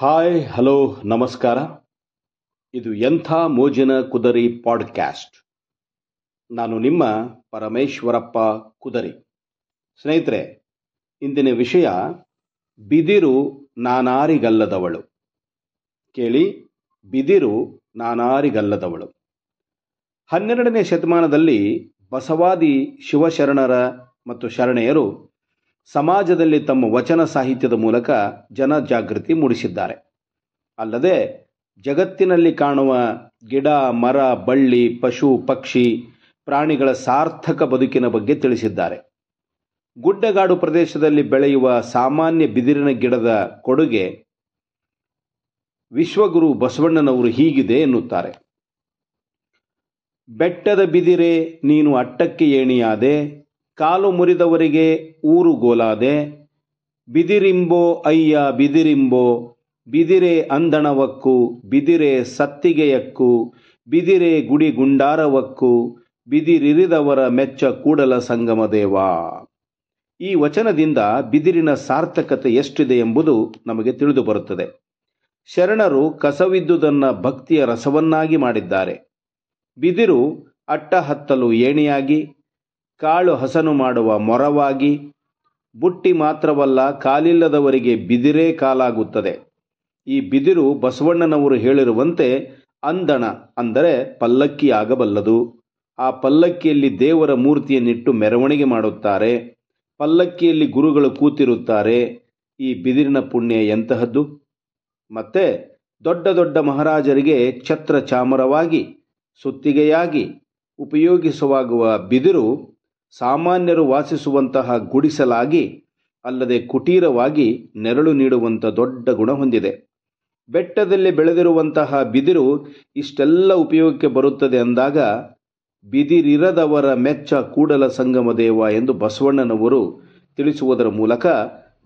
Hi, hello, ನಮಸ್ಕಾರ. ಇದು ಎಂಥ ಮೋಜಿನ ಕುದರಿ ಪಾಡ್ಕ್ಯಾಸ್ಟ್. ನಾನು ನಿಮ್ಮ ಪರಮೇಶ್ವರಪ್ಪ ಕುದರಿ. ಸ್ನೇಹಿತರೆ, ಇಂದಿನ ವಿಷಯ ಬಿದಿರು ನಾನಾರಿಗಲ್ಲದವಳು. ಕೇಳಿ, ಬಿದಿರು ನಾನಾರಿಗಲ್ಲದವಳು. ಹನ್ನೆರಡನೇ ಶತಮಾನದಲ್ಲಿ ಬಸವಾದಿ ಶಿವಶರಣರ ಮತ್ತು ಶರಣೆಯರು ಸಮಾಜದಲ್ಲಿ ತಮ್ಮ ವಚನ ಸಾಹಿತ್ಯದ ಮೂಲಕ ಜನ ಜಾಗೃತಿ ಮೂಡಿಸಿದ್ದಾರೆ. ಅಲ್ಲದೆ ಜಗತ್ತಿನಲ್ಲಿ ಕಾಣುವ ಗಿಡ, ಮರ, ಬಳ್ಳಿ, ಪಶು, ಪಕ್ಷಿ, ಪ್ರಾಣಿಗಳ ಸಾರ್ಥಕ ಬದುಕಿನ ಬಗ್ಗೆ ತಿಳಿಸಿದ್ದಾರೆ. ಗುಡ್ಡಗಾಡು ಪ್ರದೇಶದಲ್ಲಿ ಬೆಳೆಯುವ ಸಾಮಾನ್ಯ ಬಿದಿರಿನ ಗಿಡದ ಕೊಡುಗೆ ವಿಶ್ವಗುರು ಬಸವಣ್ಣನವರು ಹೀಗಿದೆ ಎನ್ನುತ್ತಾರೆ. ಬೆಟ್ಟದ ಬಿದಿರೆ, ನೀನು ಅಟ್ಟಕ್ಕೆ ಏಣಿಯಾದೆ ಕಾಲು ಮುರಿದವರಿಗೆ ಊರು ಗೋಲಾದೆ, ಬಿದಿರಿಂಬೋ ಅಯ್ಯ ಬಿದಿರಿಂಬೋ, ಬಿದಿರೆ ಅಂದಣವಕ್ಕು, ಬಿದಿರೆ ಸತ್ತಿಗೆಯಕ್ಕು, ಬಿದಿರೆ ಗುಡಿ ಗುಂಡಾರವಕ್ಕು ಬಿದಿರಿರಿದವರ ಮೆಚ್ಚ ಕೂಡಲ ಸಂಗಮ ದೇವ. ಈ ವಚನದಿಂದ ಬಿದಿರಿನ ಸಾರ್ಥಕತೆ ಎಷ್ಟಿದೆ ಎಂಬುದು ನಮಗೆ ತಿಳಿದು ಬರುತ್ತದೆ. ಶರಣರು ಕಸವಿದ್ದುದನ್ನ ಭಕ್ತಿಯ ರಸವನ್ನಾಗಿ ಮಾಡಿದ್ದಾರೆ. ಬಿದಿರು ಅಟ್ಟ ಹತ್ತಲು ಏಣಿಯಾಗಿ ಕಾಳು ಹಸನು ಮಾಡುವ ಮೊರವಾಗಿ ಬುಟ್ಟಿ ಮಾತ್ರವಲ್ಲ ಕಾಲಿಲ್ಲದವರಿಗೆ ಬಿದಿರೇ ಕಾಲಾಗುತ್ತದೆ. ಈ ಬಿದಿರು ಬಸವಣ್ಣನವರು ಹೇಳಿರುವಂತೆ ಅಂದಣ ಅಂದರೆ ಪಲ್ಲಕ್ಕಿ ಆಗಬಲ್ಲದು ಆ ಪಲ್ಲಕ್ಕಿಯಲ್ಲಿ ದೇವರ ಮೂರ್ತಿಯನ್ನಿಟ್ಟು ಮೆರವಣಿಗೆ ಮಾಡುತ್ತಾರೆ. ಪಲ್ಲಕ್ಕಿಯಲ್ಲಿ ಗುರುಗಳು ಕೂತಿರುತ್ತಾರೆ. ಈ ಬಿದಿರಿನ ಪುಣ್ಯ ಎಂತಹದ್ದು? ಮತ್ತೆ ದೊಡ್ಡ ದೊಡ್ಡ ಮಹಾರಾಜರಿಗೆ ಛತ್ರ ಚಾಮರವಾಗಿ, ಸುತ್ತಿಗೆಯಾಗಿ ಉಪಯೋಗಿಸುವಾಗುವ ಬಿದಿರು ಸಾಮಾನ್ಯರು ವಾಸಿಸುವಂತಹ ಗುಡಿಸಲಾಗಿ ಅಲ್ಲದೆ ಕುಟೀರವಾಗಿ ನೆರಳು ನೀಡುವಂಥ ದೊಡ್ಡ ಗುಣ ಹೊಂದಿದೆ. ಬೆಟ್ಟದಲ್ಲಿ ಬೆಳೆದಿರುವಂತಹ ಬಿದಿರು ಇಷ್ಟೆಲ್ಲ ಉಪಯೋಗಕ್ಕೆ ಬರುತ್ತದೆ ಅಂದಾಗ ಬಿದಿರಿರದವರ ಮೆಚ್ಚ ಕೂಡಲ ಸಂಗಮ ದೇವ ಎಂದು ಬಸವಣ್ಣನವರು ತಿಳಿಸುವುದರ ಮೂಲಕ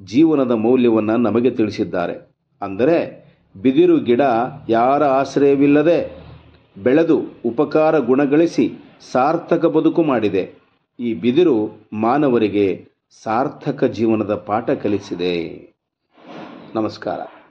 ಜೀವನದ ಮೌಲ್ಯವನ್ನು ನಮಗೆ ತಿಳಿಸಿದ್ದಾರೆ. ಅಂದರೆ ಬಿದಿರು ಗಿಡ ಯಾರ ಆಶ್ರಯವಿಲ್ಲದೆ ಬೆಳೆದು ಉಪಕಾರ ಗುಣಗಳಿಸಿ ಸಾರ್ಥಕ ಬದುಕು ಮಾಡಿದೆ. ಈ ಬಿದಿರು ಮಾನವರಿಗೆ ಸಾರ್ಥಕ ಜೀವನದ ಪಾಠ ಕಲಿಸಿದೆ. ನಮಸ್ಕಾರ.